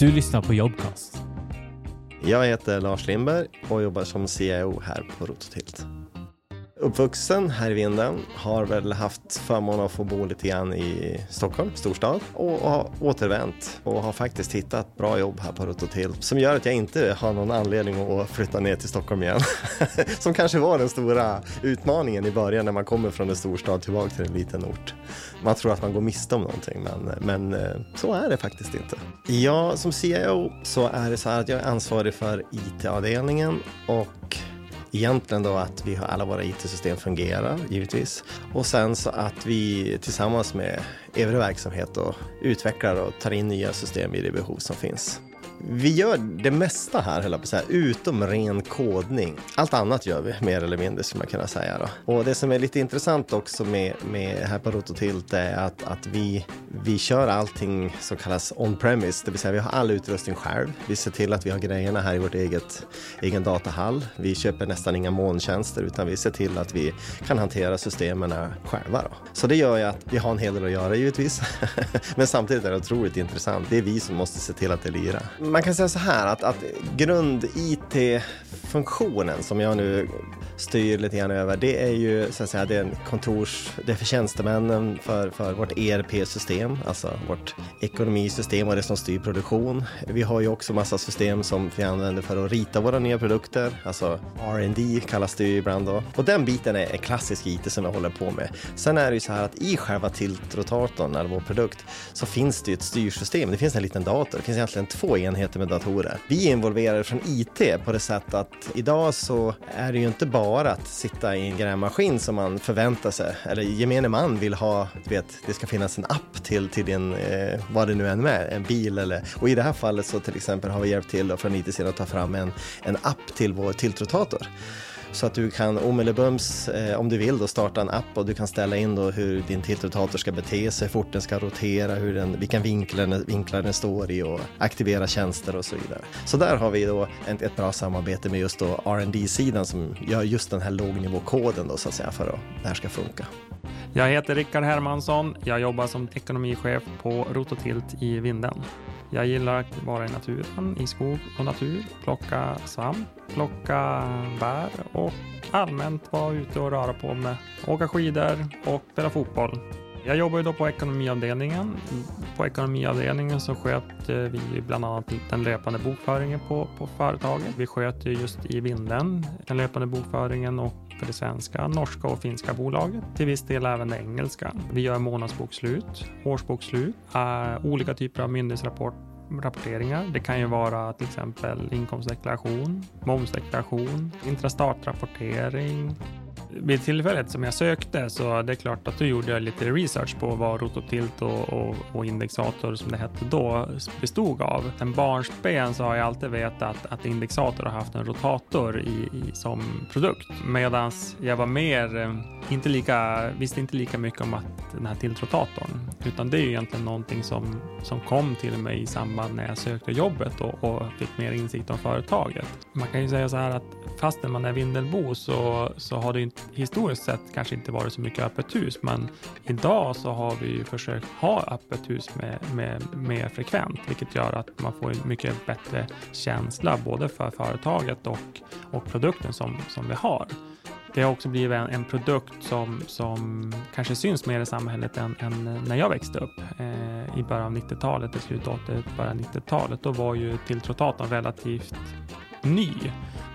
Du lyssnar på Jobcast. Jag heter Lars Lindberg och jobbar som CIO här på Rototilt. Uppvuxen här i Vinden, har väl haft förmånen att få bo lite grann i Stockholm, storstad, och har återvänt och har faktiskt hittat bra jobb här på Rototill som gör att jag inte har någon anledning att flytta ner till Stockholm igen. som kanske var den stora utmaningen i början när man kommer från en storstad tillbaka till en liten ort. Man tror att man går miste om någonting, men, men eh, så är det faktiskt inte. Ja, som CIO så är det så här att jag är ansvarig för IT-avdelningen och Egentligen då att vi har alla våra IT-system fungerar givetvis och sen så att vi tillsammans med övrig verksamhet då utvecklar och tar in nya system i det behov som finns. Vi gör det mesta här, höll jag på att säga, utom ren kodning. Allt annat gör vi mer eller mindre, skulle man kunna säga. Då. Och det som är lite intressant också med, med här på Rototilt är att, att vi, vi kör allting som kallas on-premise, det vill säga vi har all utrustning själv. Vi ser till att vi har grejerna här i vårt eget egen datahall. Vi köper nästan inga molntjänster utan vi ser till att vi kan hantera systemen själva. Då. Så det gör ju att vi har en hel del att göra givetvis. Men samtidigt är det otroligt intressant. Det är vi som måste se till att det lirar man kan säga så här att, att grund-IT-funktionen som jag nu styr lite grann över, det är ju så att säga det kontors, det är för tjänstemännen för, för vårt ERP-system, alltså vårt ekonomisystem och det som styr produktion. Vi har ju också massa system som vi använder för att rita våra nya produkter, alltså R&D kallas det ju ibland då. Och den biten är, är klassisk IT som jag håller på med. Sen är det ju så här att i själva tiltrotatorn, eller vår produkt, så finns det ju ett styrsystem. Det finns en liten dator, det finns egentligen två enheter med datorer. Vi är involverade från IT på det sättet att idag så är det ju inte bara bara att sitta i en grävmaskin som man förväntar sig, eller gemene man vill ha, du vet, det ska finnas en app till, till din, eh, vad det nu än är, en bil eller, och i det här fallet så till exempel har vi hjälpt till från IT-sidan att ta fram en, en app till vår tiltrotator. Så att du kan omedelbums, eh, om du vill, då starta en app och du kan ställa in då hur din tiltrotator ska bete sig, hur fort den ska rotera, hur den, vilken vinklar, vinklar den står i och aktivera tjänster och så vidare. Så där har vi då ett, ett bra samarbete med just då rd sidan som gör just den här lågnivåkoden då så att säga för att det här ska funka. Jag heter Rickard Hermansson. Jag jobbar som ekonomichef på Rototilt i Vinden. Jag gillar att vara i naturen, i skog och natur, plocka svamp, plocka bär och allmänt vara ute och röra på mig, åka skidor och spela fotboll. Jag jobbar då på ekonomiavdelningen. På ekonomiavdelningen så sköter vi bland annat den löpande bokföringen på, på företaget. Vi sköter just i Vinden den löpande bokföringen och för det svenska, norska och finska bolaget. Till viss del även det engelska. Vi gör månadsbokslut, årsbokslut, äh, olika typer av myndighetsrapporteringar. Det kan ju vara till exempel inkomstdeklaration, momsdeklaration, intrastatrapportering, vid tillfället som jag sökte så det är klart att då gjorde jag lite research på vad rototilt och, och, och indexator som det hette då bestod av. Sen barnsben så har jag alltid vetat att indexator har haft en rotator i, i som produkt medan jag var mer, eh, inte lika, visste inte lika mycket om att den här tiltrotatorn utan det är ju egentligen någonting som, som kom till mig i samband när jag sökte jobbet och, och fick mer insikt om företaget. Man kan ju säga så här att fastän man är Vindelbo så, så har det inte, historiskt sett kanske inte varit så mycket öppet hus, men idag så har vi ju försökt ha öppet hus med, med mer frekvent, vilket gör att man får en mycket bättre känsla både för företaget och, och produkten som, som vi har. Det har också blivit en, en, produkt som, som kanske syns mer i samhället än, än när jag växte upp eh, i början av 90-talet, i slutet av 90-talet. Då var ju tilltrotatorn relativt ny.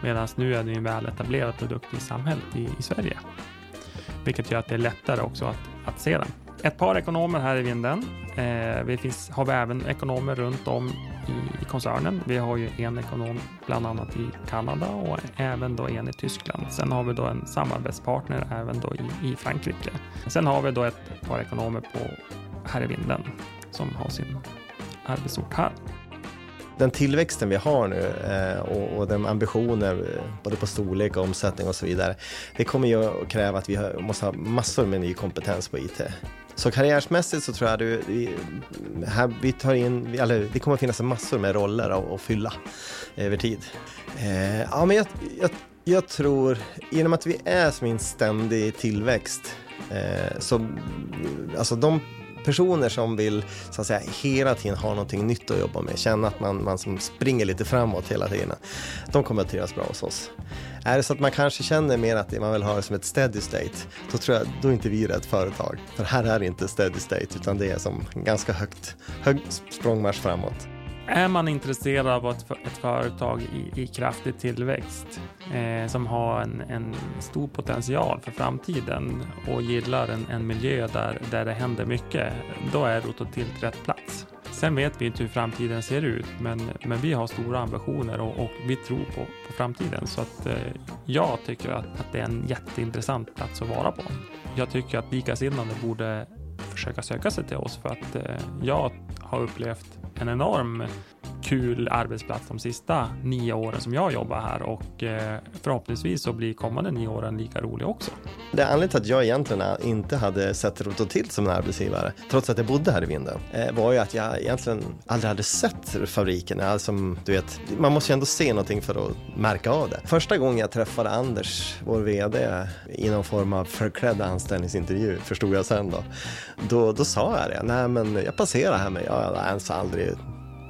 Medan nu är det en väl etablerad produkt i samhället i, i Sverige. Vilket gör att det är lättare också att, att se den. Ett par ekonomer här i vinden. Eh, vi finns, har vi även ekonomer runt om i, i, koncernen. Vi har ju en ekonom bland annat i Kanada och även då en i Tyskland. Sen har vi då en samarbetspartner även då i, i Frankrike. Sen har vi då ett par ekonomer på här i vinden som har sin arbetsort här den tillväxten vi har nu eh, och, och de ambitioner eh, både på storlek och omsättning och så vidare. Det kommer ju att kräva att vi måste ha massor med ny kompetens på IT. Så karriärsmässigt så tror jag du, vi, här, vi tar in, eller det kommer att finnas massor med roller att, att fylla över tid. Eh, ja, men jag, jag, jag, tror, genom att vi är som en ständig tillväxt, eh, så alltså de personer som vill så att säga, hela tiden ha någonting nytt att jobba med, känna att man, man som springer lite framåt hela tiden, de kommer att trivas bra hos oss. Är det så att man kanske känner mer att man vill ha det som ett steady state, då tror jag då är inte vi rätt företag. För här är det inte steady state, utan det är som ganska högt, hög språngmarsch framåt. Är man intresserad av ett, ett företag i, i kraftig tillväxt eh, som har en, en, stor potential för framtiden och gillar en, en, miljö där, där det händer mycket, då är Rototilt rätt plats. Sen vet vi inte hur framtiden ser ut, men, men vi har stora ambitioner och, och vi tror på, på framtiden. Så att, eh, jag tycker att, att det är en jätteintressant plats att vara på. Jag tycker att likasinnade borde försöka söka sig till oss för att eh, jag har upplevt en enorm kul arbetsplats de sista nio åren som jag jobbar här och eh, förhoppningsvis så blir kommande nio åren lika roliga också. Det är anledningen till att jag egentligen inte hade sett Rototilt som en arbetsgivare, trots att jag bodde här i Vinden, eh, var ju att jag egentligen aldrig hade sett fabriken. Alltså, du vet, man måste ju ändå se någonting för att märka av det. Första gången jag träffade Anders, vår VD, i någon form av förklädd anställningsintervju, förstod jag sen då, då, då sa jag det. Nej men jag passerar här men jag har ens aldrig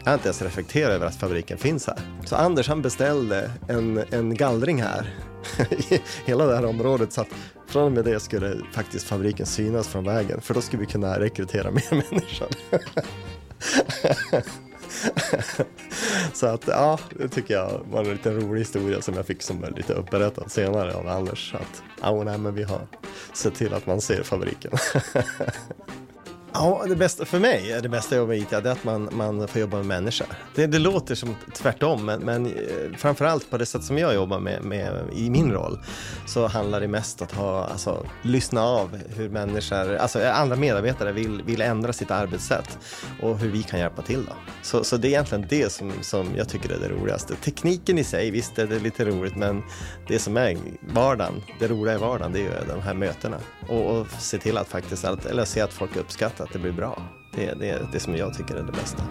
jag har inte ens reflekterat över att fabriken finns här. Så Anders han beställde en, en gallring här i hela det här området så att från och med det skulle faktiskt fabriken synas från vägen för då skulle vi kunna rekrytera mer människor. så att ja, det tycker jag var en liten rolig historia som jag fick som lite uppberättad senare av Anders. Att ja, nej, men vi har sett till att man ser fabriken. Ja, det bästa för mig är det bästa jobbet med IT är att man, man får jobba med människor. Det, det låter som tvärtom, men, men eh, framförallt på det sätt som jag jobbar med, med, i min roll så handlar det mest om att ha, alltså, lyssna av hur människor, alltså andra medarbetare vill, vill ändra sitt arbetssätt och hur vi kan hjälpa till. Då. Så, så det är egentligen det som, som jag tycker är det roligaste. Tekniken i sig, visst är det lite roligt, men det som är vardagen, det roliga i vardagen, det är ju de här mötena och, och se till att faktiskt, eller se att folk uppskattar att det blir bra. Det är det, det som jag tycker är det bästa.